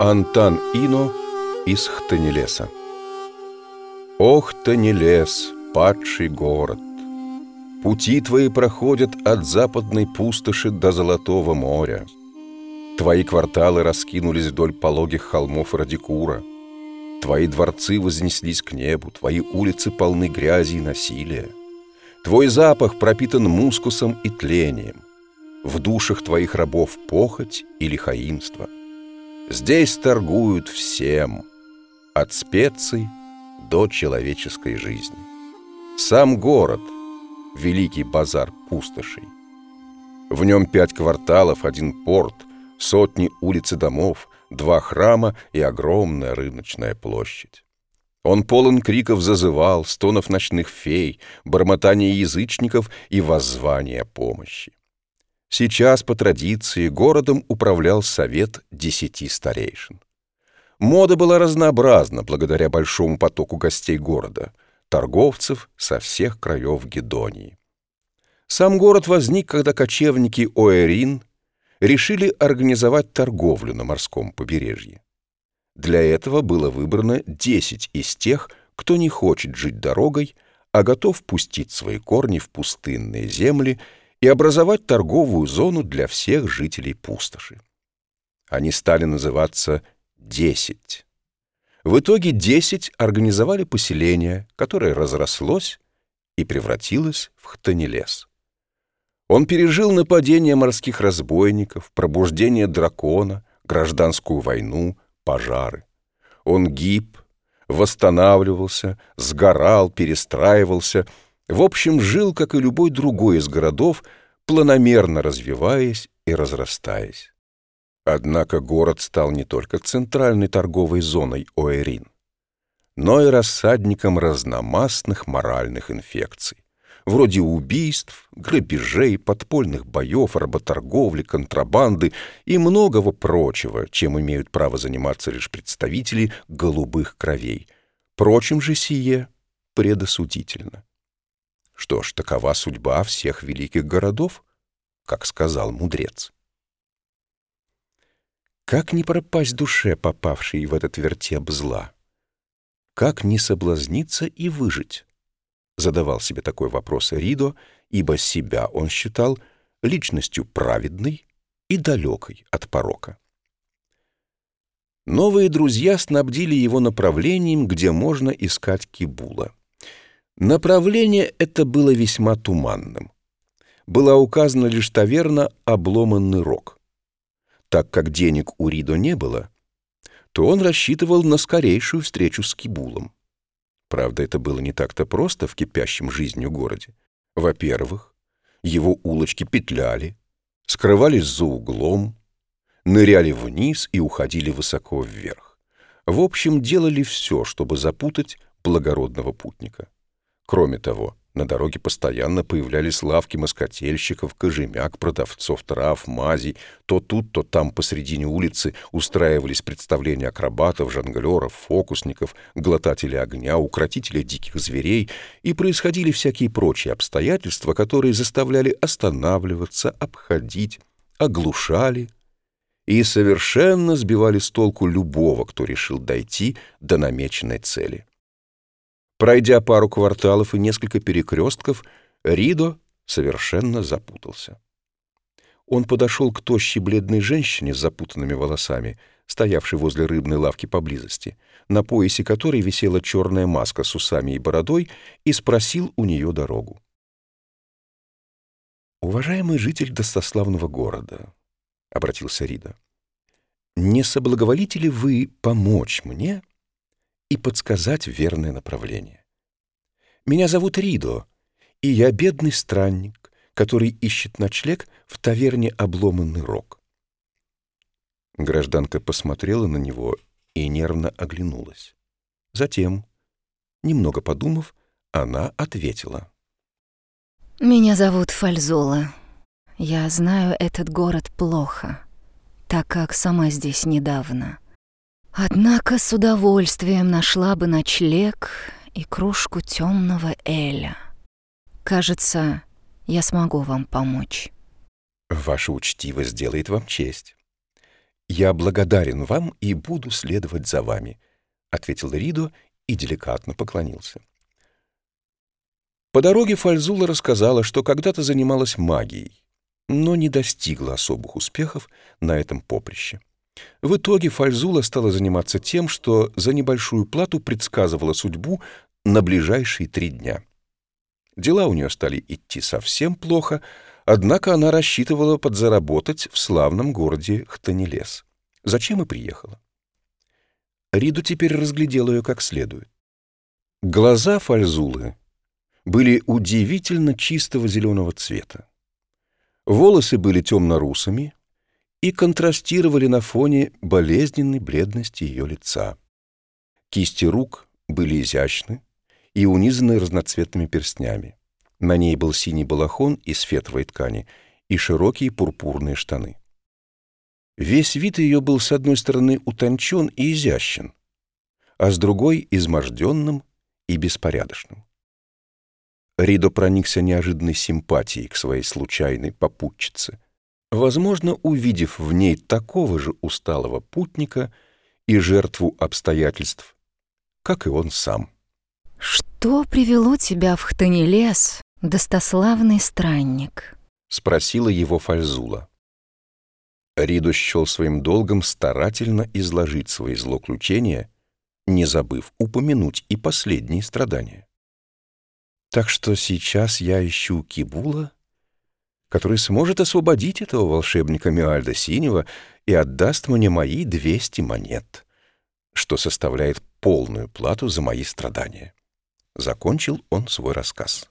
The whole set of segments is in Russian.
Антан Ино из Хтанилеса Ох, Танилес, падший город! Пути твои проходят от западной пустоши до Золотого моря. Твои кварталы раскинулись вдоль пологих холмов Радикура. Твои дворцы вознеслись к небу Твои улицы полны грязи и насилия. Твой запах пропитан мускусом и тлением. В душах твоих рабов похоть и лихаимство — Здесь торгуют всем, от специй до человеческой жизни. Сам город — великий базар пустошей. В нем пять кварталов, один порт, сотни улиц и домов, два храма и огромная рыночная площадь. Он полон криков зазывал, стонов ночных фей, бормотания язычников и воззвания помощи. Сейчас, по традиции, городом управлял совет десяти старейшин. Мода была разнообразна благодаря большому потоку гостей города, торговцев со всех краев Гедонии. Сам город возник, когда кочевники Оэрин решили организовать торговлю на морском побережье. Для этого было выбрано 10 из тех, кто не хочет жить дорогой, а готов пустить свои корни в пустынные земли и образовать торговую зону для всех жителей пустоши. Они стали называться «десять». В итоге десять организовали поселение, которое разрослось и превратилось в хтонелес. Он пережил нападение морских разбойников, пробуждение дракона, гражданскую войну, пожары. Он гиб, восстанавливался, сгорал, перестраивался — в общем, жил, как и любой другой из городов, планомерно развиваясь и разрастаясь. Однако город стал не только центральной торговой зоной Оэрин, но и рассадником разномастных моральных инфекций, вроде убийств, грабежей, подпольных боев, работорговли, контрабанды и многого прочего, чем имеют право заниматься лишь представители голубых кровей. Прочим же сие предосудительно. Что ж, такова судьба всех великих городов, как сказал мудрец. Как не пропасть душе, попавшей в этот вертеп зла? Как не соблазниться и выжить? Задавал себе такой вопрос Ридо, ибо себя он считал личностью праведной и далекой от порока. Новые друзья снабдили его направлением, где можно искать Кибула. Направление это было весьма туманным. Была указана лишь таверна «Обломанный рог». Так как денег у Ридо не было, то он рассчитывал на скорейшую встречу с Кибулом. Правда, это было не так-то просто в кипящем жизнью городе. Во-первых, его улочки петляли, скрывались за углом, ныряли вниз и уходили высоко вверх. В общем, делали все, чтобы запутать благородного путника. Кроме того, на дороге постоянно появлялись лавки москотельщиков, кожемяк, продавцов трав, мазей. То тут, то там посредине улицы устраивались представления акробатов, жонглеров, фокусников, глотателей огня, укротителей диких зверей, и происходили всякие прочие обстоятельства, которые заставляли останавливаться, обходить, оглушали и совершенно сбивали с толку любого, кто решил дойти до намеченной цели. Пройдя пару кварталов и несколько перекрестков, Ридо совершенно запутался. Он подошел к тощей бледной женщине с запутанными волосами, стоявшей возле рыбной лавки поблизости, на поясе которой висела черная маска с усами и бородой, и спросил у нее дорогу. «Уважаемый житель достославного города», — обратился Рида, — «не соблаговолите ли вы помочь мне и подсказать верное направление. Меня зовут Ридо, и я бедный странник, который ищет ночлег в таверне «Обломанный рог». Гражданка посмотрела на него и нервно оглянулась. Затем, немного подумав, она ответила. «Меня зовут Фальзола. Я знаю этот город плохо, так как сама здесь недавно. Однако с удовольствием нашла бы ночлег и кружку темного эля. Кажется, я смогу вам помочь. Ваша учтивость сделает вам честь. «Я благодарен вам и буду следовать за вами», — ответил Ридо и деликатно поклонился. По дороге Фальзула рассказала, что когда-то занималась магией, но не достигла особых успехов на этом поприще. В итоге Фальзула стала заниматься тем, что за небольшую плату предсказывала судьбу на ближайшие три дня. Дела у нее стали идти совсем плохо, однако она рассчитывала подзаработать в славном городе Хтанилес. Зачем и приехала. Риду теперь разглядел ее как следует. Глаза Фальзулы были удивительно чистого зеленого цвета. Волосы были темно-русыми и контрастировали на фоне болезненной бледности ее лица. Кисти рук были изящны и унизаны разноцветными перстнями. На ней был синий балахон из фетровой ткани и широкие пурпурные штаны. Весь вид ее был с одной стороны утончен и изящен, а с другой — изможденным и беспорядочным. Ридо проникся неожиданной симпатией к своей случайной попутчице, возможно, увидев в ней такого же усталого путника и жертву обстоятельств, как и он сам. «Что привело тебя в Хтанилес, достославный странник?» — спросила его Фальзула. Ридо счел своим долгом старательно изложить свои злоключения, не забыв упомянуть и последние страдания. Так что сейчас я ищу Кибула, который сможет освободить этого волшебника Миальда Синего и отдаст мне мои 200 монет, что составляет полную плату за мои страдания. Закончил он свой рассказ.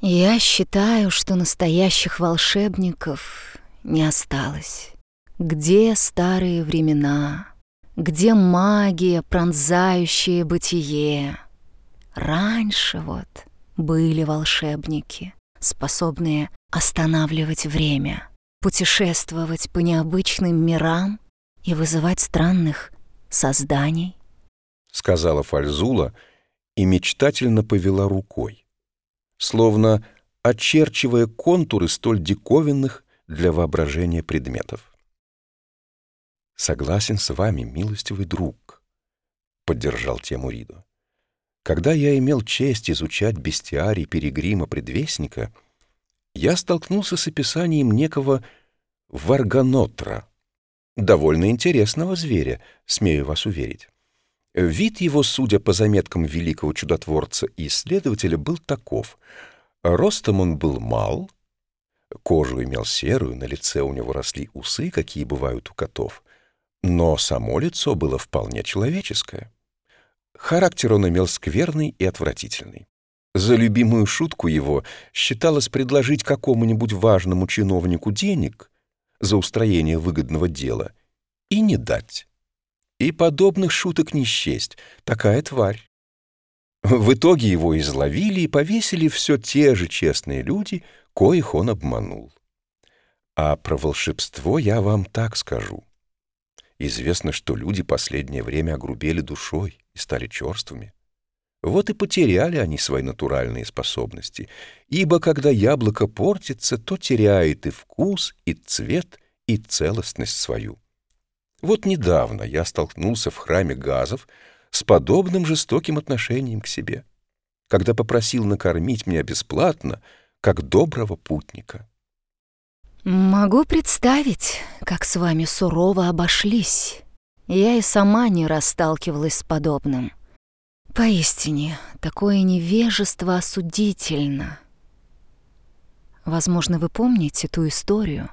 «Я считаю, что настоящих волшебников не осталось. Где старые времена? Где магия, пронзающая бытие? Раньше вот были волшебники, способные останавливать время, путешествовать по необычным мирам и вызывать странных созданий. Сказала Фальзула и мечтательно повела рукой, словно очерчивая контуры столь диковинных для воображения предметов. «Согласен с вами, милостивый друг», — поддержал тему Ридо. Когда я имел честь изучать бестиарий Перегрима Предвестника, я столкнулся с описанием некого Варганотра, довольно интересного зверя, смею вас уверить. Вид его, судя по заметкам великого чудотворца и исследователя, был таков. Ростом он был мал, кожу имел серую, на лице у него росли усы, какие бывают у котов, но само лицо было вполне человеческое. Характер он имел скверный и отвратительный. За любимую шутку его считалось предложить какому-нибудь важному чиновнику денег за устроение выгодного дела и не дать. И подобных шуток не счесть, такая тварь. В итоге его изловили и повесили все те же честные люди, коих он обманул. А про волшебство я вам так скажу. Известно, что люди последнее время огрубели душой и стали черствыми. Вот и потеряли они свои натуральные способности, ибо когда яблоко портится, то теряет и вкус, и цвет, и целостность свою. Вот недавно я столкнулся в храме газов с подобным жестоким отношением к себе, когда попросил накормить меня бесплатно, как доброго путника. Могу представить, как с вами сурово обошлись. Я и сама не расталкивалась с подобным. Поистине, такое невежество осудительно. Возможно, вы помните ту историю,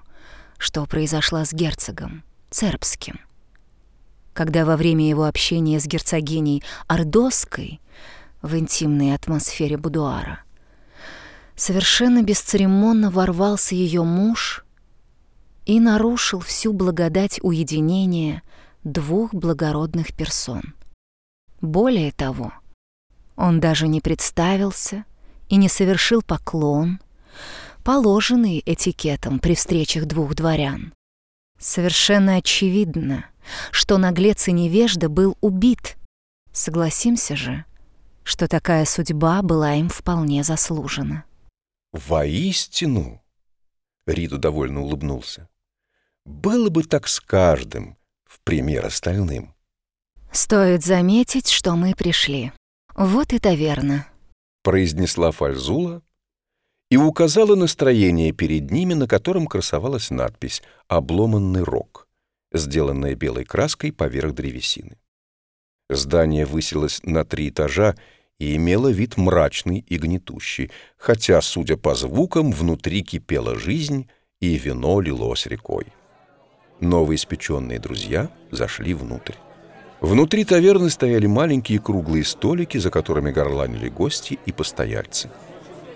что произошла с герцогом Цербским. Когда во время его общения с герцогиней Ордоской в интимной атмосфере будуара совершенно бесцеремонно ворвался ее муж и нарушил всю благодать уединения двух благородных персон. Более того, он даже не представился и не совершил поклон, положенный этикетом при встречах двух дворян. Совершенно очевидно, что наглец и невежда был убит. Согласимся же, что такая судьба была им вполне заслужена. «Воистину!» — Риду довольно улыбнулся. Было бы так с каждым, в пример остальным. «Стоит заметить, что мы пришли. Вот и таверна», — произнесла Фальзула и указала настроение перед ними, на котором красовалась надпись «Обломанный рог», сделанная белой краской поверх древесины. Здание высилось на три этажа и имело вид мрачный и гнетущий, хотя, судя по звукам, внутри кипела жизнь, и вино лилось рекой. Новоиспеченные друзья зашли внутрь. Внутри таверны стояли маленькие круглые столики, за которыми горланили гости и постояльцы.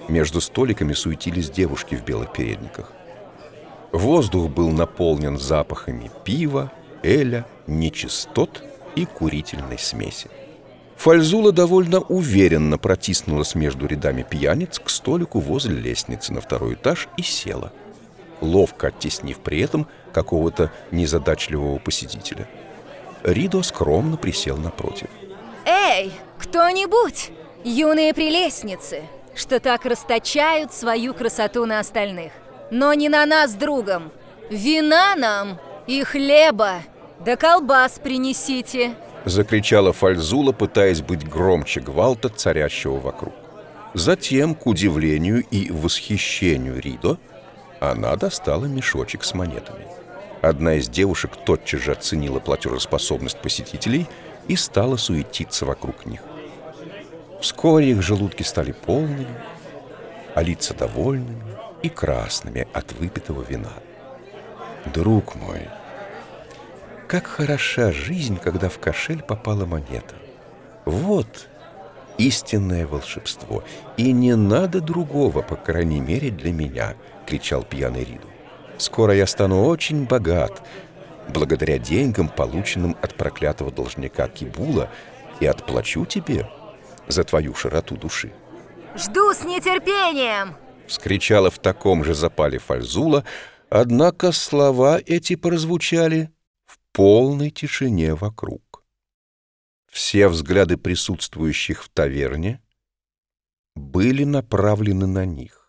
Между столиками суетились девушки в белых передниках. Воздух был наполнен запахами пива, эля, нечистот и курительной смеси. Фальзула довольно уверенно протиснулась между рядами пьяниц к столику возле лестницы на второй этаж и села, ловко оттеснив при этом какого-то незадачливого посетителя. Ридо скромно присел напротив. «Эй, кто-нибудь! Юные прелестницы, что так расточают свою красоту на остальных! Но не на нас другом! Вина нам и хлеба! Да колбас принесите!» Закричала Фальзула, пытаясь быть громче гвалта, царящего вокруг. Затем, к удивлению и восхищению Ридо, она достала мешочек с монетами. Одна из девушек тотчас же оценила платежеспособность посетителей и стала суетиться вокруг них. Вскоре их желудки стали полными, а лица довольными и красными от выпитого вина. «Друг мой, как хороша жизнь, когда в кошель попала монета! Вот истинное волшебство, и не надо другого, по крайней мере, для меня!» — кричал пьяный Риду. Скоро я стану очень богат, благодаря деньгам, полученным от проклятого должника Кибула, и отплачу тебе за твою широту души. «Жду с нетерпением!» — вскричала в таком же запале Фальзула, однако слова эти прозвучали в полной тишине вокруг. Все взгляды присутствующих в таверне были направлены на них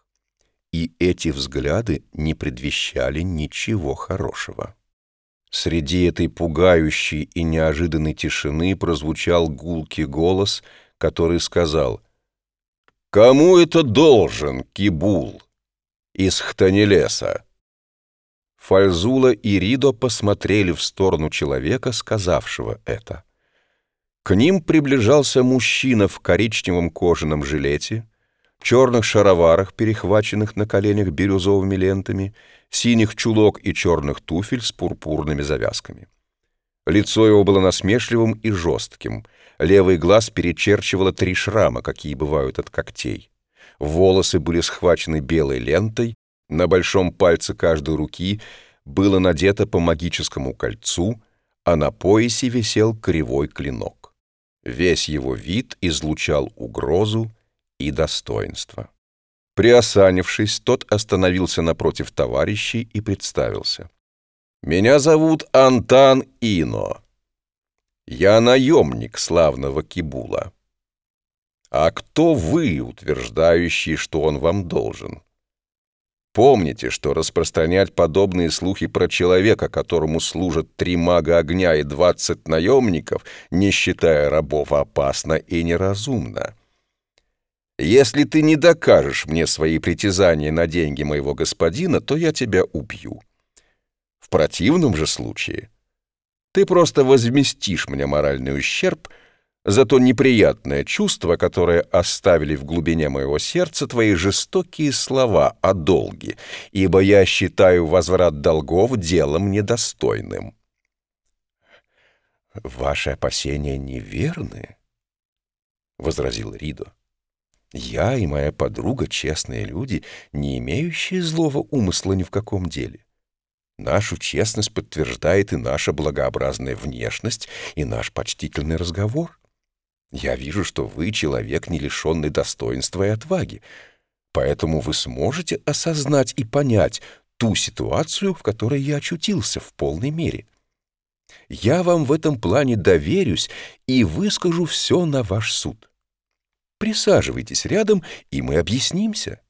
и эти взгляды не предвещали ничего хорошего. Среди этой пугающей и неожиданной тишины прозвучал гулкий голос, который сказал «Кому это должен, Кибул, из Хтанелеса?» Фальзула и Ридо посмотрели в сторону человека, сказавшего это. К ним приближался мужчина в коричневом кожаном жилете, черных шароварах, перехваченных на коленях бирюзовыми лентами, синих чулок и черных туфель с пурпурными завязками. Лицо его было насмешливым и жестким. Левый глаз перечерчивало три шрама, какие бывают от когтей. Волосы были схвачены белой лентой, на большом пальце каждой руки было надето по магическому кольцу, а на поясе висел кривой клинок. Весь его вид излучал угрозу и достоинства. Приосанившись, тот остановился напротив товарищей и представился. «Меня зовут Антан Ино. Я наемник славного Кибула. А кто вы, утверждающие, что он вам должен?» Помните, что распространять подобные слухи про человека, которому служат три мага огня и двадцать наемников, не считая рабов, опасно и неразумно. Если ты не докажешь мне свои притязания на деньги моего господина, то я тебя убью. В противном же случае ты просто возместишь мне моральный ущерб за то неприятное чувство, которое оставили в глубине моего сердца твои жестокие слова о долге, ибо я считаю возврат долгов делом недостойным. «Ваши опасения неверны», — возразил Ридо. Я и моя подруга — честные люди, не имеющие злого умысла ни в каком деле. Нашу честность подтверждает и наша благообразная внешность, и наш почтительный разговор. Я вижу, что вы человек, не лишенный достоинства и отваги, поэтому вы сможете осознать и понять ту ситуацию, в которой я очутился в полной мере. Я вам в этом плане доверюсь и выскажу все на ваш суд. Присаживайтесь рядом, и мы объяснимся.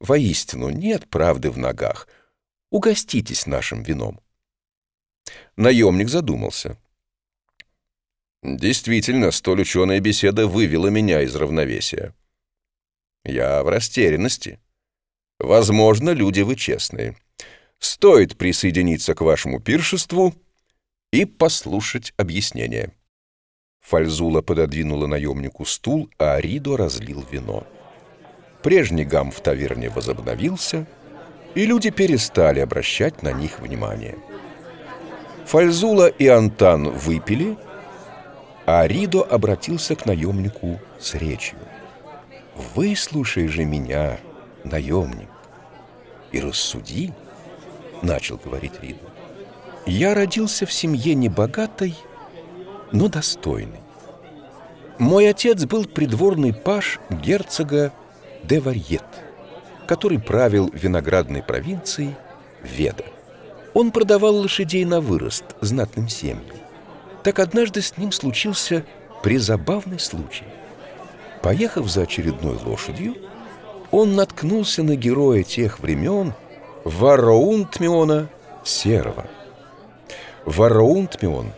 Воистину, нет правды в ногах. Угоститесь нашим вином. Наемник задумался. Действительно, столь ученая беседа вывела меня из равновесия. Я в растерянности. Возможно, люди вы честные. Стоит присоединиться к вашему пиршеству и послушать объяснение. Фальзула пододвинула наемнику стул, а Аридо разлил вино. Прежний гам в таверне возобновился, и люди перестали обращать на них внимание. Фальзула и Антан выпили, а Ридо обратился к наемнику с речью. «Выслушай же меня, наемник, и рассуди», — начал говорить Ридо. «Я родился в семье небогатой, но достойной. Мой отец был придворный паш герцога де Варьет, который правил виноградной провинцией Веда. Он продавал лошадей на вырост знатным семьям. Так однажды с ним случился призабавный случай. Поехав за очередной лошадью, он наткнулся на героя тех времен Вараунтмиона Серого. Вараунтмион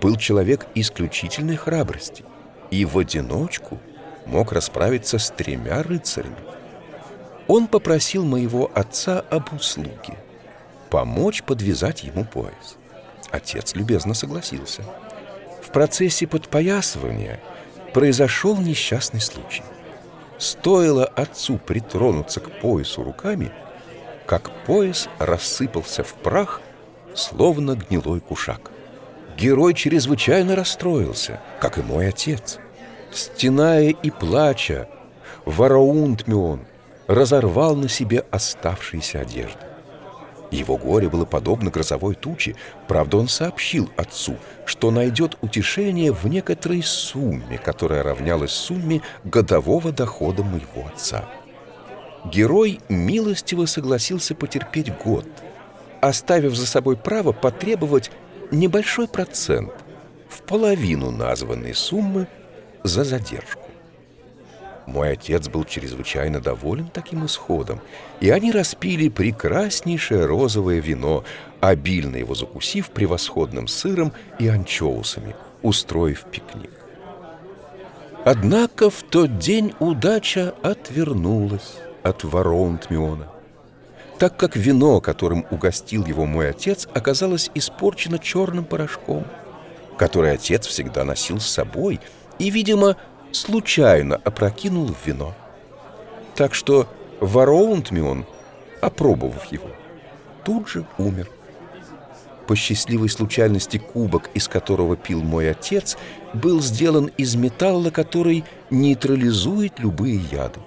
был человек исключительной храбрости и в одиночку мог расправиться с тремя рыцарями. Он попросил моего отца об услуге — помочь подвязать ему пояс. Отец любезно согласился. В процессе подпоясывания произошел несчастный случай. Стоило отцу притронуться к поясу руками, как пояс рассыпался в прах, словно гнилой кушак. Герой чрезвычайно расстроился, как и мой отец. Стеная и плача, Вараунтмион разорвал на себе оставшиеся одежды. Его горе было подобно грозовой туче, правда он сообщил отцу, что найдет утешение в некоторой сумме, которая равнялась сумме годового дохода моего отца. Герой милостиво согласился потерпеть год, оставив за собой право потребовать небольшой процент в половину названной суммы за задержку. Мой отец был чрезвычайно доволен таким исходом, и они распили прекраснейшее розовое вино, обильно его закусив превосходным сыром и анчоусами, устроив пикник. Однако в тот день удача отвернулась от ворон Тмиона, так как вино, которым угостил его мой отец, оказалось испорчено черным порошком, который отец всегда носил с собой и, видимо, случайно опрокинул в вино. Так что Вароунтмион, опробовав его, тут же умер. По счастливой случайности кубок, из которого пил мой отец, был сделан из металла, который нейтрализует любые яды.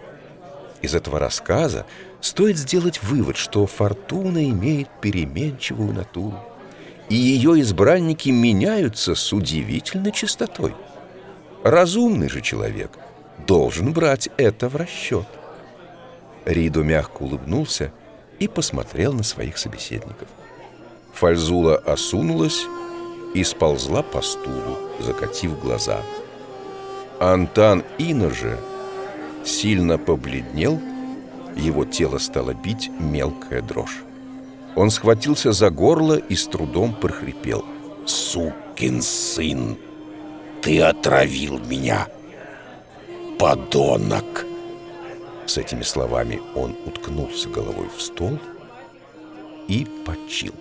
Из этого рассказа стоит сделать вывод, что фортуна имеет переменчивую натуру, и ее избранники меняются с удивительной частотой. Разумный же человек должен брать это в расчет. Ридо мягко улыбнулся и посмотрел на своих собеседников. Фальзула осунулась и сползла по стулу, закатив глаза. Антан Ина же сильно побледнел, его тело стало бить мелкая дрожь. Он схватился за горло и с трудом прохрипел. «Сукин сын!» Ты отравил меня, подонок!» С этими словами он уткнулся головой в стол и почил.